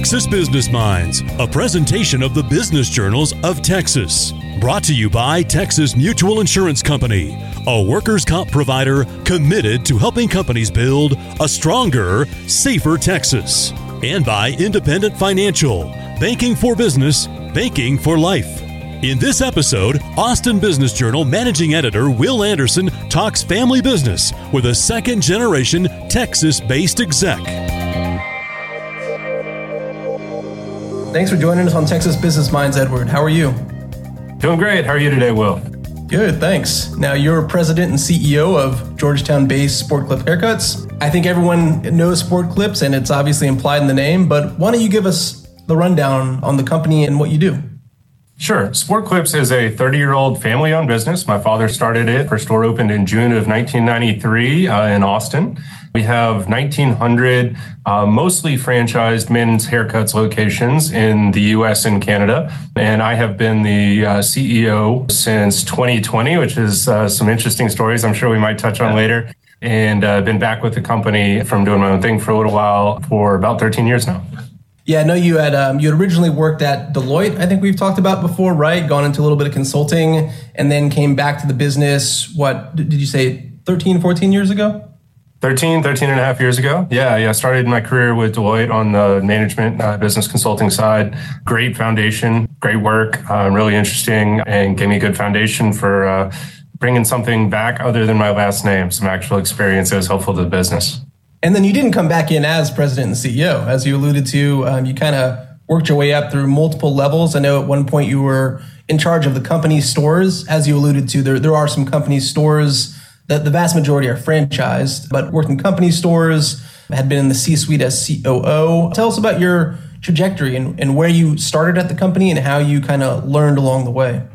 Texas Business Minds, a presentation of the business journals of Texas. Brought to you by Texas Mutual Insurance Company, a workers' comp provider committed to helping companies build a stronger, safer Texas. And by Independent Financial, banking for business, banking for life. In this episode, Austin Business Journal managing editor Will Anderson talks family business with a second generation Texas based exec. Thanks for joining us on Texas Business Minds, Edward. How are you? Doing great. How are you today, Will? Good, thanks. Now, you're president and CEO of Georgetown based Sport Clip Haircuts. I think everyone knows Sport Clips, and it's obviously implied in the name, but why don't you give us the rundown on the company and what you do? Sure. Sport Clips is a 30 year old family owned business. My father started it. Our store opened in June of 1993 uh, in Austin. We have 1,900 uh, mostly franchised men's haircuts locations in the US and Canada. And I have been the uh, CEO since 2020, which is uh, some interesting stories I'm sure we might touch on later. And uh, been back with the company from doing my own thing for a little while for about 13 years now. Yeah, I know you had um, you had originally worked at Deloitte. I think we've talked about before, right? Gone into a little bit of consulting and then came back to the business. What did you say? 13, 14 years ago? 13, 13 and a half years ago. Yeah, yeah. I started my career with Deloitte on the management uh, business consulting side. Great foundation, great work, uh, really interesting, and gave me a good foundation for uh, bringing something back other than my last name, some actual experience that was helpful to the business. And then you didn't come back in as president and CEO. As you alluded to, um, you kind of worked your way up through multiple levels. I know at one point you were in charge of the company stores. As you alluded to, there, there are some company stores that the vast majority are franchised, but worked in company stores, had been in the C suite as COO. Tell us about your trajectory and, and where you started at the company and how you kind of learned along the way.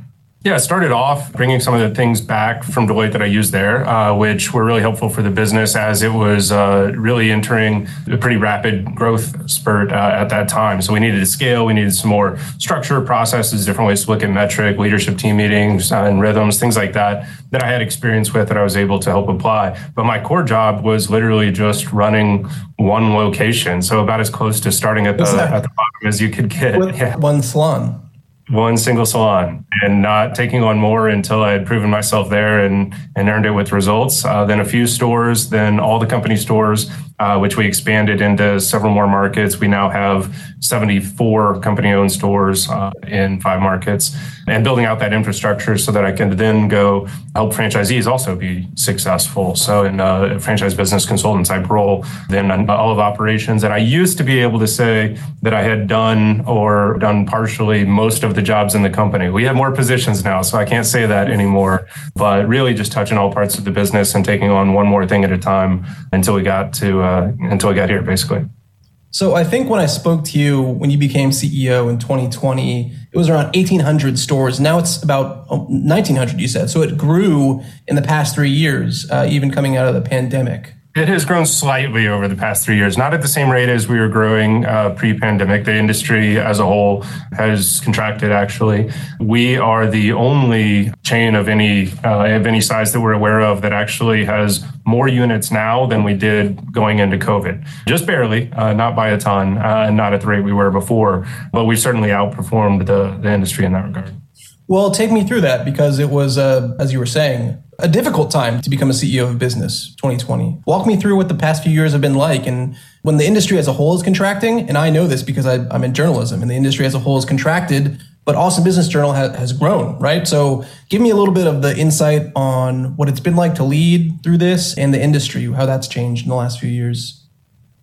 Yeah, I started off bringing some of the things back from Deloitte that I used there, uh, which were really helpful for the business as it was uh, really entering a pretty rapid growth spurt uh, at that time. So we needed to scale, we needed some more structure, processes, different ways to look at metric, leadership team meetings, uh, and rhythms, things like that, that I had experience with that I was able to help apply. But my core job was literally just running one location. So about as close to starting at the, at the bottom as you could get. With yeah. one salon one single salon and not taking on more until I had proven myself there and, and earned it with results. Uh, then a few stores, then all the company stores, uh, which we expanded into several more markets. We now have 74 company owned stores uh, in five markets and building out that infrastructure so that I can then go help franchisees also be successful. So in a franchise business consultant type role, then all of operations. And I used to be able to say that I had done or done partially most of the jobs in the company. We have more positions now, so I can't say that anymore, but really just touching all parts of the business and taking on one more thing at a time until we got to uh, until I got here, basically. So I think when I spoke to you when you became CEO in 2020, it was around 1,800 stores. Now it's about 1,900. You said so. It grew in the past three years, uh, even coming out of the pandemic. It has grown slightly over the past three years, not at the same rate as we were growing uh, pre pandemic. The industry as a whole has contracted, actually. We are the only chain of any, uh, of any size that we're aware of that actually has more units now than we did going into COVID. Just barely, uh, not by a ton, uh, and not at the rate we were before, but we certainly outperformed the, the industry in that regard. Well, take me through that because it was, uh, as you were saying, a difficult time to become a CEO of a business, 2020. Walk me through what the past few years have been like. And when the industry as a whole is contracting, and I know this because I, am in journalism and the industry as a whole is contracted, but Austin Business Journal ha- has grown, right? So give me a little bit of the insight on what it's been like to lead through this and the industry, how that's changed in the last few years.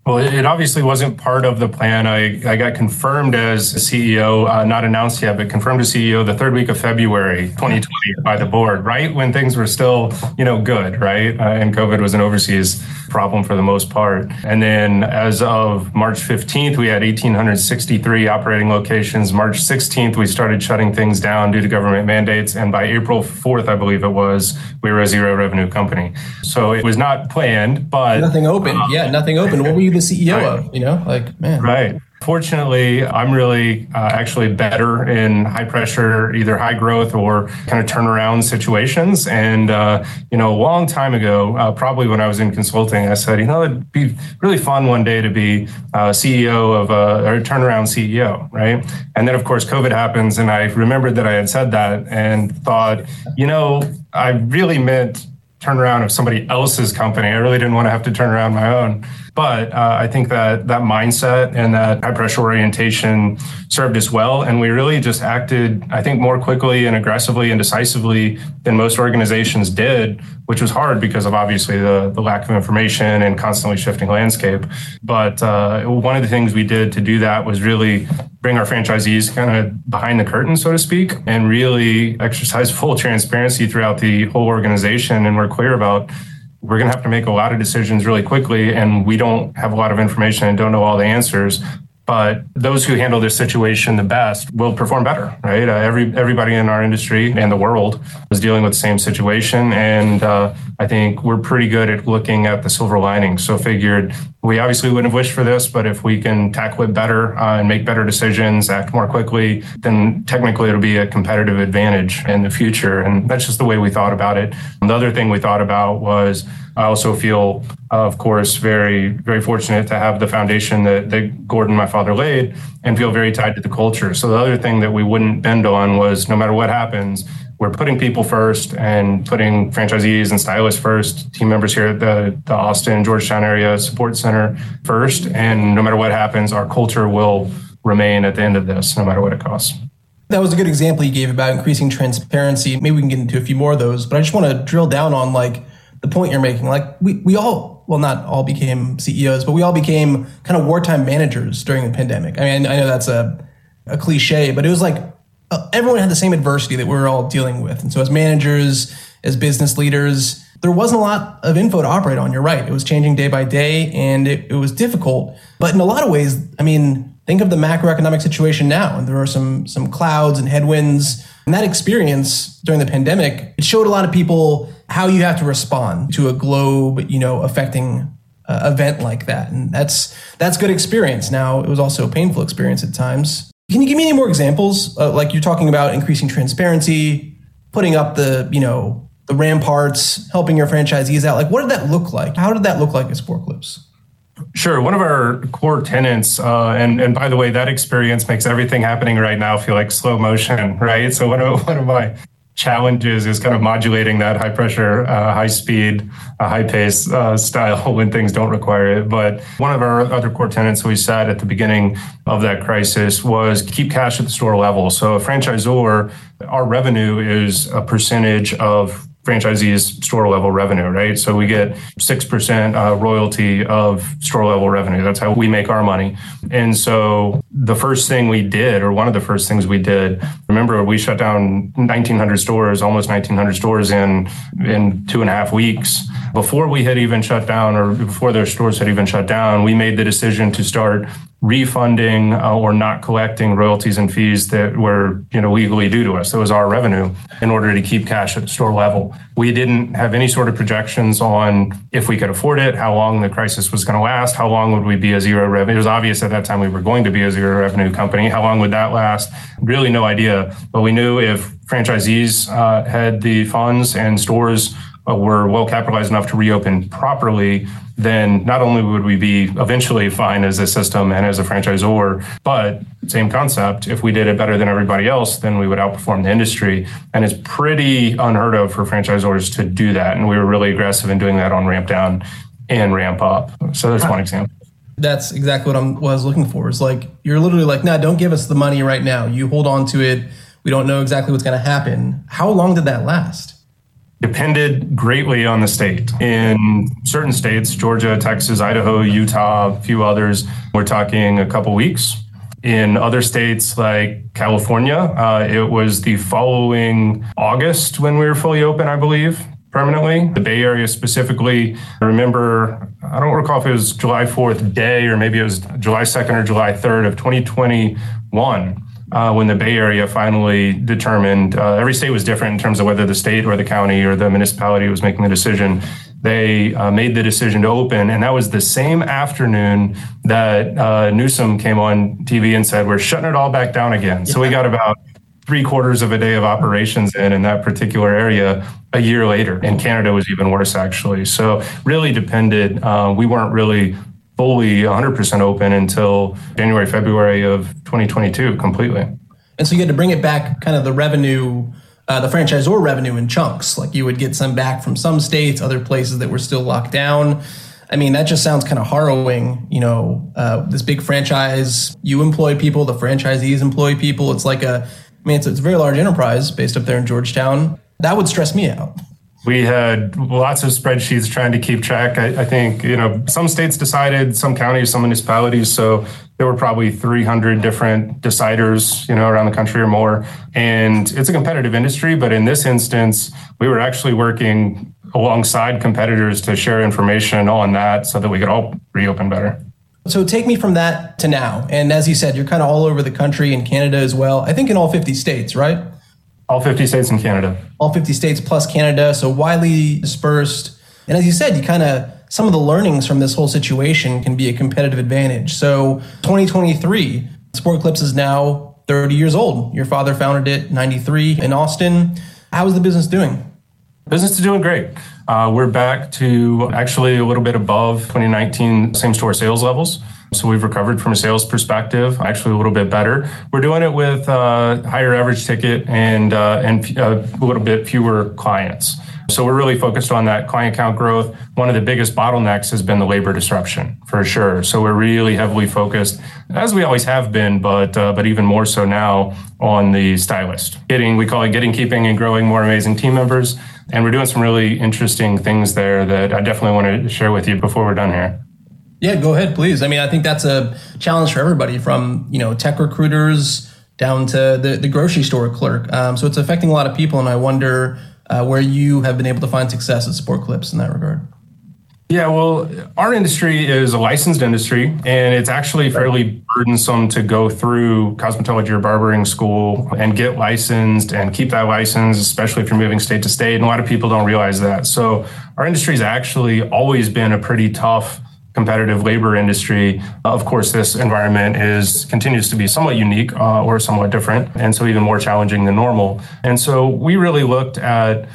Well, it obviously wasn't part of the plan. I, I got confirmed as CEO, uh, not announced yet, but confirmed as CEO the third week of February 2020 by the board, right when things were still, you know, good, right? Uh, and COVID was an overseas problem for the most part. And then as of March 15th, we had 1,863 operating locations. March 16th, we started shutting things down due to government mandates. And by April 4th, I believe it was, we were a zero revenue company. So it was not planned, but nothing open. Yeah, nothing open. What were you the CEO right. of? You know, like man. Right. Fortunately, I'm really uh, actually better in high pressure, either high growth or kind of turnaround situations. And, uh, you know, a long time ago, uh, probably when I was in consulting, I said, you know, it'd be really fun one day to be uh, CEO of a, or a turnaround CEO, right? And then, of course, COVID happens. And I remembered that I had said that and thought, you know, I really meant turnaround of somebody else's company. I really didn't want to have to turn around my own. But uh, I think that that mindset and that high pressure orientation served us well. And we really just acted, I think, more quickly and aggressively and decisively than most organizations did, which was hard because of obviously the, the lack of information and constantly shifting landscape. But uh, one of the things we did to do that was really bring our franchisees kind of behind the curtain, so to speak, and really exercise full transparency throughout the whole organization. And we're clear about we're going to have to make a lot of decisions really quickly and we don't have a lot of information and don't know all the answers but those who handle this situation the best will perform better right? Uh, every everybody in our industry and the world is dealing with the same situation and uh, i think we're pretty good at looking at the silver lining. So figured we obviously wouldn't have wished for this but if we can tackle it better uh, and make better decisions act more quickly then technically it'll be a competitive advantage in the future and that's just the way we thought about it and the other thing we thought about was I also feel, of course, very, very fortunate to have the foundation that, that Gordon, my father, laid and feel very tied to the culture. So the other thing that we wouldn't bend on was no matter what happens, we're putting people first and putting franchisees and stylists first, team members here at the, the Austin, Georgetown area support center first. And no matter what happens, our culture will remain at the end of this, no matter what it costs. That was a good example you gave about increasing transparency. Maybe we can get into a few more of those, but I just want to drill down on like the point you're making. Like we, we all, well, not all became CEOs, but we all became kind of wartime managers during the pandemic. I mean, I know that's a, a cliche, but it was like everyone had the same adversity that we were all dealing with. And so as managers, as business leaders, there wasn't a lot of info to operate on. You're right. It was changing day by day and it, it was difficult. But in a lot of ways, I mean, think of the macroeconomic situation now. And there are some, some clouds and headwinds. And that experience during the pandemic, it showed a lot of people how you have to respond to a globe, you know, affecting uh, event like that. And that's that's good experience. Now, it was also a painful experience at times. Can you give me any more examples? Uh, like you're talking about increasing transparency, putting up the, you know, the ramparts, helping your franchisees out. Like, what did that look like? How did that look like as Sport Clips? Sure. One of our core tenants, uh, and and by the way, that experience makes everything happening right now feel like slow motion, right? So one of one of my challenges is kind of modulating that high pressure, uh, high speed, uh, high pace uh, style when things don't require it. But one of our other core tenants we said at the beginning of that crisis was keep cash at the store level. So a franchisor, our revenue is a percentage of franchisees store level revenue, right? So we get 6% uh, royalty of store level revenue. That's how we make our money. And so the first thing we did, or one of the first things we did, remember we shut down 1900 stores, almost 1900 stores in, in two and a half weeks. Before we had even shut down or before their stores had even shut down, we made the decision to start refunding uh, or not collecting royalties and fees that were you know legally due to us. That was our revenue in order to keep cash at store level. We didn't have any sort of projections on if we could afford it how long the crisis was going to last how long would we be a zero revenue. It was obvious at that time we were going to be a zero revenue company. How long would that last? Really no idea. But we knew if franchisees uh, had the funds and stores Uh, were well capitalized enough to reopen properly, then not only would we be eventually fine as a system and as a franchisor, but same concept, if we did it better than everybody else, then we would outperform the industry. And it's pretty unheard of for franchisors to do that. And we were really aggressive in doing that on ramp down and ramp up. So that's one example. That's exactly what, I'm, what I was looking for. Is like, you're literally like, nah, don't give us the money right now. You hold on to it. We don't know exactly what's going to happen. How long did that last? Depended greatly on the state. In certain states, Georgia, Texas, Idaho, Utah, a few others, we're talking a couple weeks. In other states like California, uh, it was the following August when we were fully open, I believe, permanently. The Bay Area specifically, I remember, I don't recall if it was July 4th day or maybe it was July 2nd or July 3rd of 2021 uh, when the Bay Area finally determined uh, every state was different in terms of whether the state or the county or the municipality was making the decision. they uh, made the decision to open. And that was the same afternoon that uh, Newsom came on TV and said, We're shutting it all back down again. So we got about three quarters of a day of operations in in that particular area a year later. And Canada was even worse, actually. So really depended. Uh, we weren't really fully 100% open until January, February of 2022 completely. And so you had to bring it back kind of the revenue uh, the franchisor revenue in chunks. Like you would get some back from some states, other places that were still locked down. I mean, that just sounds kind of harrowing. You know, uh, this big franchise, you employ people, the franchisees employ people. It's like a, I mean, it's, it's a very large enterprise based up there in Georgetown. That would stress me out. We had lots of spreadsheets trying to keep track. I, I, think, you know, some states decided, some counties, some municipalities. So there were probably 300 different deciders, you know, around the country or more. And it's a competitive industry. But in this instance, we were actually working alongside competitors to share information on that so that we could all reopen better. So take me from that to now. And as you said, you're kind of all over the country and Canada as well. I think in all 50 states, right? All 50 states in Canada. All 50 states plus Canada. So widely dispersed. And as you said, you kind of, some of the learnings from this whole situation can be a competitive advantage. So 2023, Sport Clips is now 30 years old. Your father founded it 93 in Austin. How is the business doing? Business is doing great. Uh, we're back to actually a little bit above 2019 same store sales levels. So we've recovered from a sales perspective, actually a little bit better. We're doing it with uh, higher average ticket and uh, and a little bit fewer clients. So we're really focused on that client count growth. One of the biggest bottlenecks has been the labor disruption, for sure. So we're really heavily focused, as we always have been, but uh, but even more so now on the stylist. Getting we call it getting, keeping, and growing more amazing team members. And we're doing some really interesting things there that I definitely want to share with you before we're done here. Yeah, go ahead, please. I mean, I think that's a challenge for everybody from, you know, tech recruiters down to the, the grocery store clerk. Um, so it's affecting a lot of people. And I wonder uh, where you have been able to find success at Sport Clips in that regard. Yeah, well, our industry is a licensed industry, and it's actually fairly burdensome to go through cosmetology or barbering school and get licensed and keep that license, especially if you're moving state to state. And a lot of people don't realize that. So, our industry has actually always been a pretty tough competitive labor industry. Of course, this environment is continues to be somewhat unique uh, or somewhat different, and so even more challenging than normal. And so we really looked at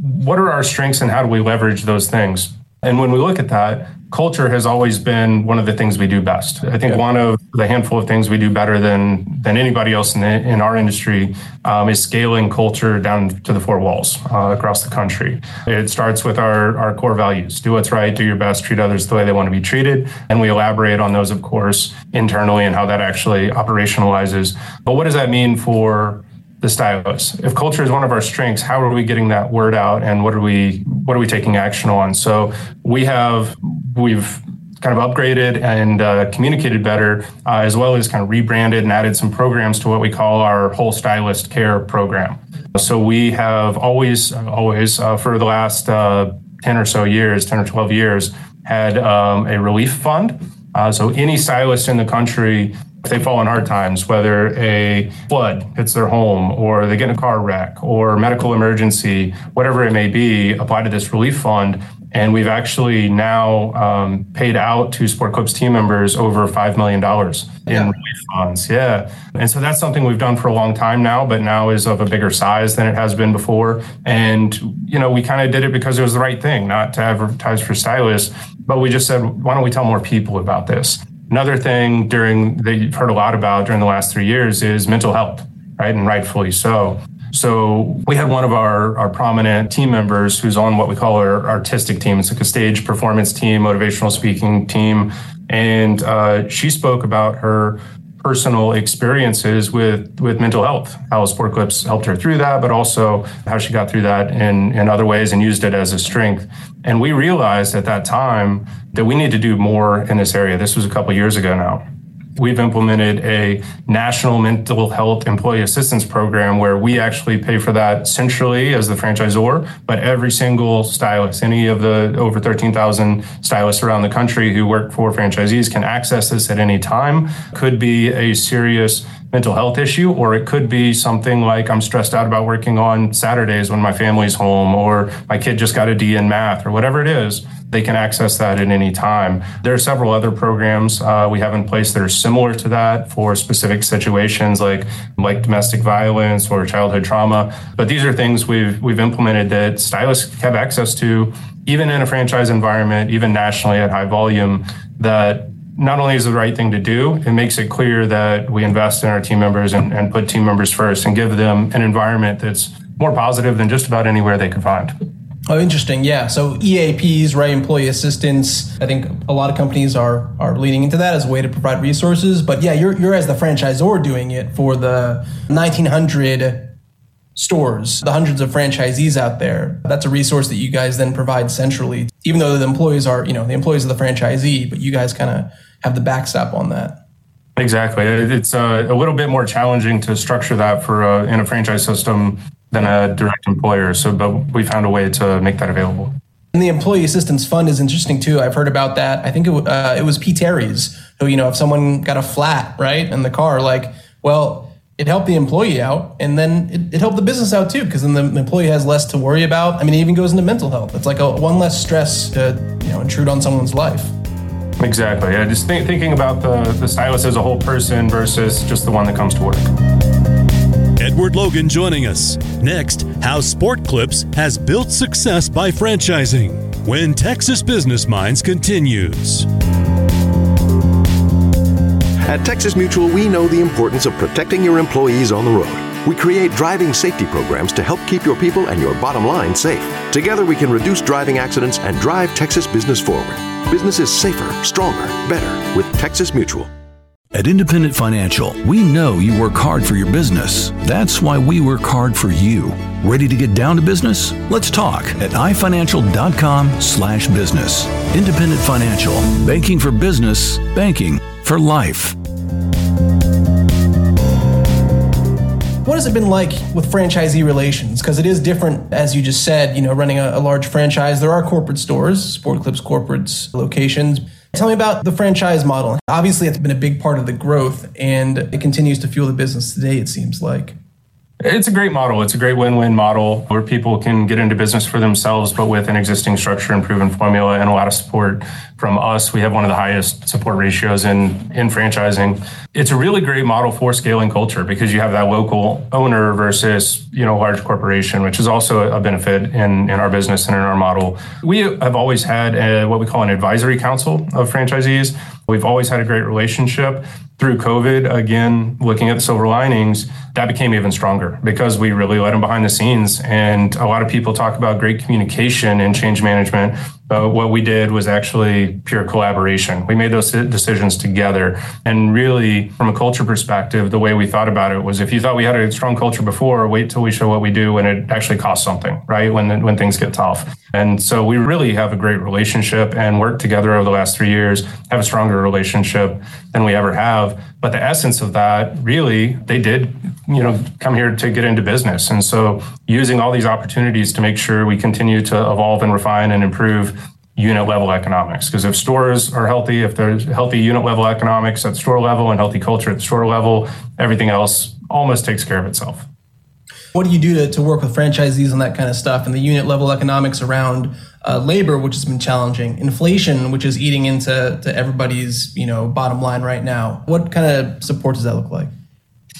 what are our strengths and how do we leverage those things. And when we look at that, culture has always been one of the things we do best. I think yeah. one of the handful of things we do better than than anybody else in, the, in our industry um, is scaling culture down to the four walls uh, across the country. It starts with our, our core values: do what's right, do your best, treat others the way they want to be treated, and we elaborate on those, of course, internally and how that actually operationalizes. But what does that mean for the stylist. If culture is one of our strengths, how are we getting that word out and what are we what are we taking action on? So we have we've kind of upgraded and uh, communicated better, uh, as well as kind of rebranded and added some programs to what we call our whole stylist care program. So we have always, always uh, for the last uh, 10 or so years, 10 or 12 years, had um, a relief fund. Uh, so any stylist in the country if they fall in hard times, whether a flood hits their home or they get in a car wreck or medical emergency, whatever it may be, apply to this relief fund. And we've actually now um, paid out to Sport Clips team members over $5 million in yeah. relief funds. Yeah. And so that's something we've done for a long time now, but now is of a bigger size than it has been before. And, you know, we kind of did it because it was the right thing, not to advertise for stylists, but we just said, why don't we tell more people about this? Another thing during that you've heard a lot about during the last three years is mental health, right? And rightfully so. So we had one of our, our prominent team members who's on what we call our artistic team. It's like a stage performance team, motivational speaking team. And uh, she spoke about her personal experiences with with mental health, how Sport Clips helped her through that, but also how she got through that in, in other ways and used it as a strength. And we realized at that time that we need to do more in this area. This was a couple years ago now we've implemented a national mental health employee assistance program where we actually pay for that centrally as the franchisor, but every single stylist, any of the over 13,000 stylists around the country who work for franchisees can access this at any time. Could be a serious mental health issue, or it could be something like I'm stressed out about working on Saturdays when my family's home, or my kid just got a D in math, or whatever it is. They can access that at any time. There are several other programs uh, we have in place that are similar to that for specific situations like like domestic violence or childhood trauma. But these are things we've we've implemented that stylists have access to even in a franchise environment, even nationally at high volume, that not only is it the right thing to do, it makes it clear that we invest in our team members and, and put team members first and give them an environment that's more positive than just about anywhere they could find. Oh, interesting. Yeah. So EAPs, right? Employee assistance. I think a lot of companies are are leaning into that as a way to provide resources. But yeah, you're you're as the franchisor doing it for the 1900 stores, the hundreds of franchisees out there. That's a resource that you guys then provide centrally, even though the employees are, you know, the employees of the franchisee, but you guys kind of have the backstop on that. Exactly. It's a, uh, a, little bit more challenging to structure that for a, in a franchise system than a direct employer. So, but we found a way to make that available. And the employee assistance fund is interesting too. I've heard about that. I think it, uh, it was P. Terry's who, you know, if someone got a flat, right, in the car, like, well, it helped the employee out and then it, it helped the business out too because then the employee has less to worry about i mean it even goes into mental health it's like a one less stress to you know intrude on someone's life exactly yeah just think, thinking about the, the stylist as a whole person versus just the one that comes to work. Edward logan joining us. Next how sport clips has built success by franchising when texas business minds continues. At Texas Mutual, we know the importance of protecting your employees on the road. We create driving safety programs to help keep your people and your bottom line safe. Together, we can reduce driving accidents and drive Texas business forward. Business is safer, stronger, better with Texas Mutual. At Independent Financial, we know you work hard for your business. That's why we work hard for you. Ready to get down to business? Let's talk at ifinancial.com slash business. Independent Financial. Banking for business. Banking for life. What has it been like with franchisee relations? Because it is different, as you just said, you know, running a, a large franchise. There are corporate stores, Sport Clips corporates, locations. Tell me about the franchise model. Obviously, it's been a big part of the growth and it continues to fuel the business today, it seems like. It's a great model. It's a great win-win model where people can get into business for themselves, but with an existing structure and proven formula and a lot of support from us. We have one of the highest support ratios in in franchising. It's a really great model for scaling culture because you have that local owner versus you know large corporation, which is also a benefit in in our business and in our model. We have always had a, what we call an advisory council of franchisees. We've always had a great relationship through COVID, again, looking at the silver linings, that became even stronger because we really let them behind the scenes. And a lot of people talk about great communication and change management. But what we did was actually pure collaboration. We made those decisions together. And really, from a culture perspective, the way we thought about it was if you thought we had a strong culture before, wait till we show what we do when it actually costs something, right? When, when things get tough. And so we really have a great relationship and worked together over the last three years, have a stronger relationship than we ever have. But the essence of that, really, they did, you know, come here to get into business. And so using all these opportunities to make sure we continue to evolve and refine and improve unit level economics. Because if stores are healthy, if there's healthy unit level economics at store level and healthy culture at store level, everything else almost takes care of itself. What do you do to, to work with franchisees on that kind of stuff and the unit level economics around uh, labor, which has been challenging, inflation, which is eating into to everybody's you know bottom line right now? What kind of support does that look like?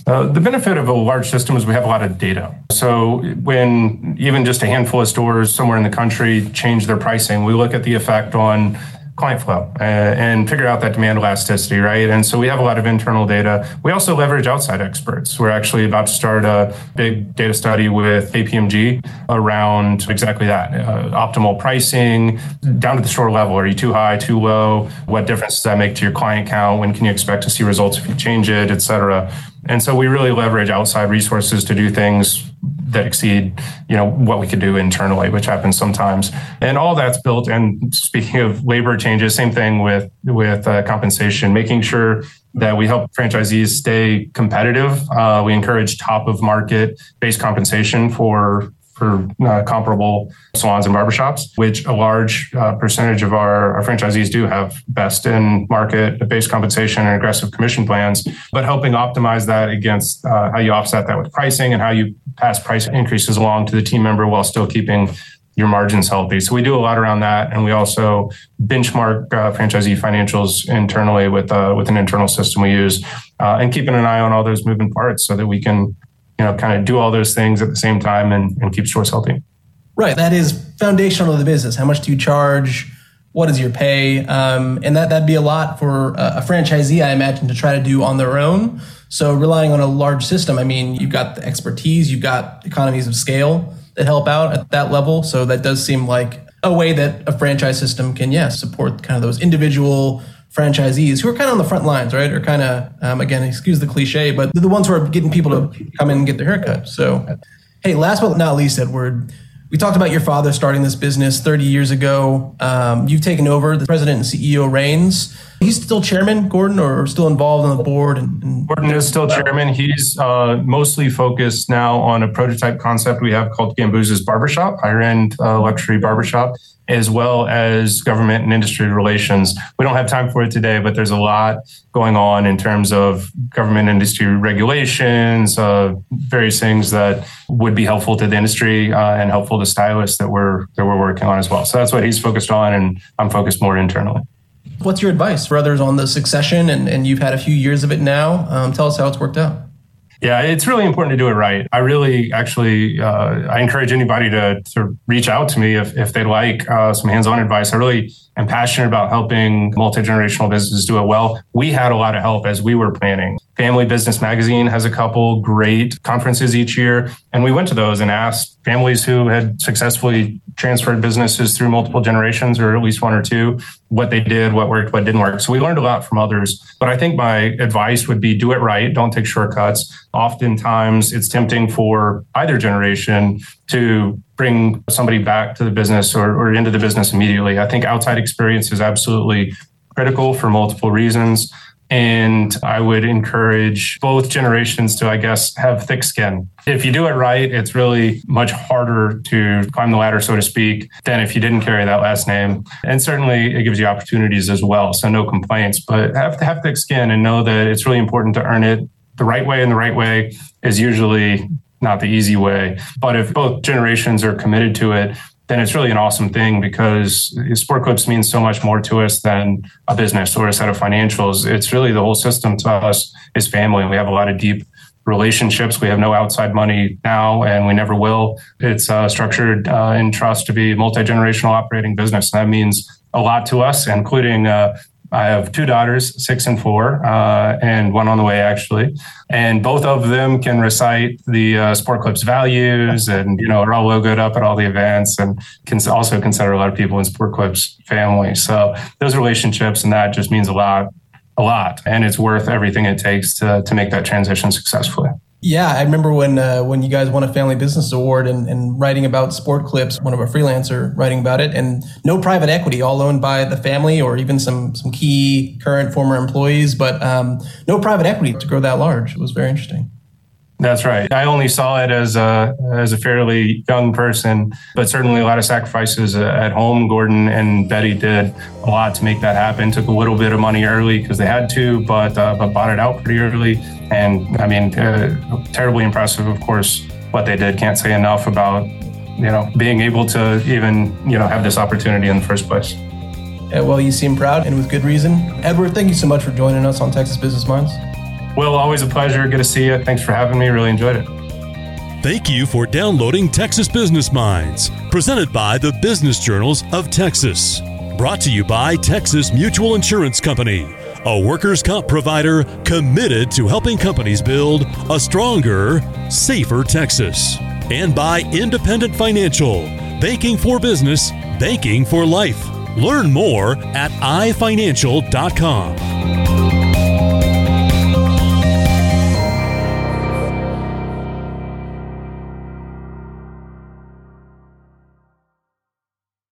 Uh, the benefit of a large system is we have a lot of data. So when even just a handful of stores somewhere in the country change their pricing, we look at the effect on client flow uh, and figure out that demand elasticity, right? And so we have a lot of internal data. We also leverage outside experts. We're actually about to start a big data study with KPMG around exactly that uh, optimal pricing down to the store level. Are you too high, too low? What difference does that make to your client count? When can you expect to see results if you change it, et cetera? And so we really leverage outside resources to do things that exceed, you know, what we could do internally, which happens sometimes. And all that's built. And speaking of labor changes, same thing with with uh, compensation, making sure that we help franchisees stay competitive. Uh, we encourage top of market based compensation for for uh, comparable salons and barbershops, which a large uh, percentage of our, our, franchisees do have best in market based compensation and aggressive commission plans, but helping optimize that against uh, how you offset that with pricing and how you pass price increases along to the team member while still keeping your margins healthy. So we do a lot around that, and we also benchmark uh, franchisee financials internally with uh, with an internal system we use, uh, and keeping an eye on all those moving parts so that we can, you know, kind of do all those things at the same time and, and keep stores healthy. Right, that is foundational to the business. How much do you charge? What is your pay? Um, and that that'd be a lot for a franchisee, I imagine, to try to do on their own. So relying on a large system, I mean, you've got the expertise, you've got economies of scale that help out at that level. So that does seem like a way that a franchise system can, yes, yeah, support kind of those individual franchisees who are kind of on the front lines, right? Or kind of, um, again, excuse the cliche, but the ones who are getting people to come in and get their haircut. So, hey, last but not least, Edward, we talked about your father starting this business 30 years ago. Um, you've taken over the president and CEO reins. He's still chairman, Gordon, or still involved on the board? And, and- Gordon is still chairman. He's uh, mostly focused now on a prototype concept we have called Gambuz's Barbershop, higher end uh, luxury barbershop as well as government and industry relations. We don't have time for it today, but there's a lot going on in terms of government industry regulations, uh, various things that would be helpful to the industry uh, and helpful to stylists that we're that we're working on as well. So that's what he's focused on, and I'm focused more internally. What's your advice for others on the succession? And, and you've had a few years of it now. Um, tell us how it's worked out. Yeah, it's really important to do it right. I really actually uh, I encourage anybody to to reach out to me if if they'd like uh, some hands-on advice. I really am passionate about helping multi-generational businesses do it well. We had a lot of help as we were planning. Family Business Magazine has a couple great conferences each year, and we went to those and asked families who had successfully transferred businesses through multiple generations or at least one or two, what they did, what worked, what didn't work. So we learned a lot from others. But I think my advice would be do it right. Don't take shortcuts. Oftentimes it's tempting for either generation to bring somebody back to the business or, or into the business immediately. I think outside experience is absolutely critical for multiple reasons. And I would encourage both generations to, I guess, have thick skin. If you do it right, it's really much harder to climb the ladder, so to speak, than if you didn't carry that last name. And certainly it gives you opportunities as well. So no complaints, but have to have thick skin and know that it's really important to earn it the right way. And the right way is usually not the easy way. But if both generations are committed to it, then it's really an awesome thing because Sport Clips means so much more to us than a business or a set of financials. It's really the whole system to us is family. We have a lot of deep relationships. We have no outside money now, and we never will. It's uh, structured uh, in trust to be multi generational operating business. That means a lot to us, including uh, I have two daughters, six and four, uh, and one on the way actually. And both of them can recite the uh, Sport Clips values, and you know are all logoed up at all the events, and can also consider a lot of people in Sport Clips family. So those relationships and that just means a lot, a lot, and it's worth everything it takes to to make that transition successfully. Yeah, I remember when uh, when you guys won a Family Business Award and, and writing about Sport Clips, one of our freelancer writing about it, and no private equity, all owned by the family or even some some key current former employees, but um, no private equity to grow that large. It was very interesting. That's right. I only saw it as a as a fairly young person, but certainly a lot of sacrifices at home. Gordon and Betty did a lot to make that happen. Took a little bit of money early because they had to, but uh, but bought it out pretty early. And I mean, uh, terribly impressive, of course, what they did. Can't say enough about you know being able to even you know have this opportunity in the first place. Yeah, well, you seem proud and with good reason. Edward, thank you so much for joining us on Texas Business Minds. Will, always a pleasure. Good to see you. Thanks for having me. Really enjoyed it. Thank you for downloading Texas Business Minds, presented by the Business Journals of Texas. Brought to you by Texas Mutual Insurance Company, a workers' comp provider committed to helping companies build a stronger, safer Texas. And by Independent Financial, banking for business, banking for life. Learn more at ifinancial.com.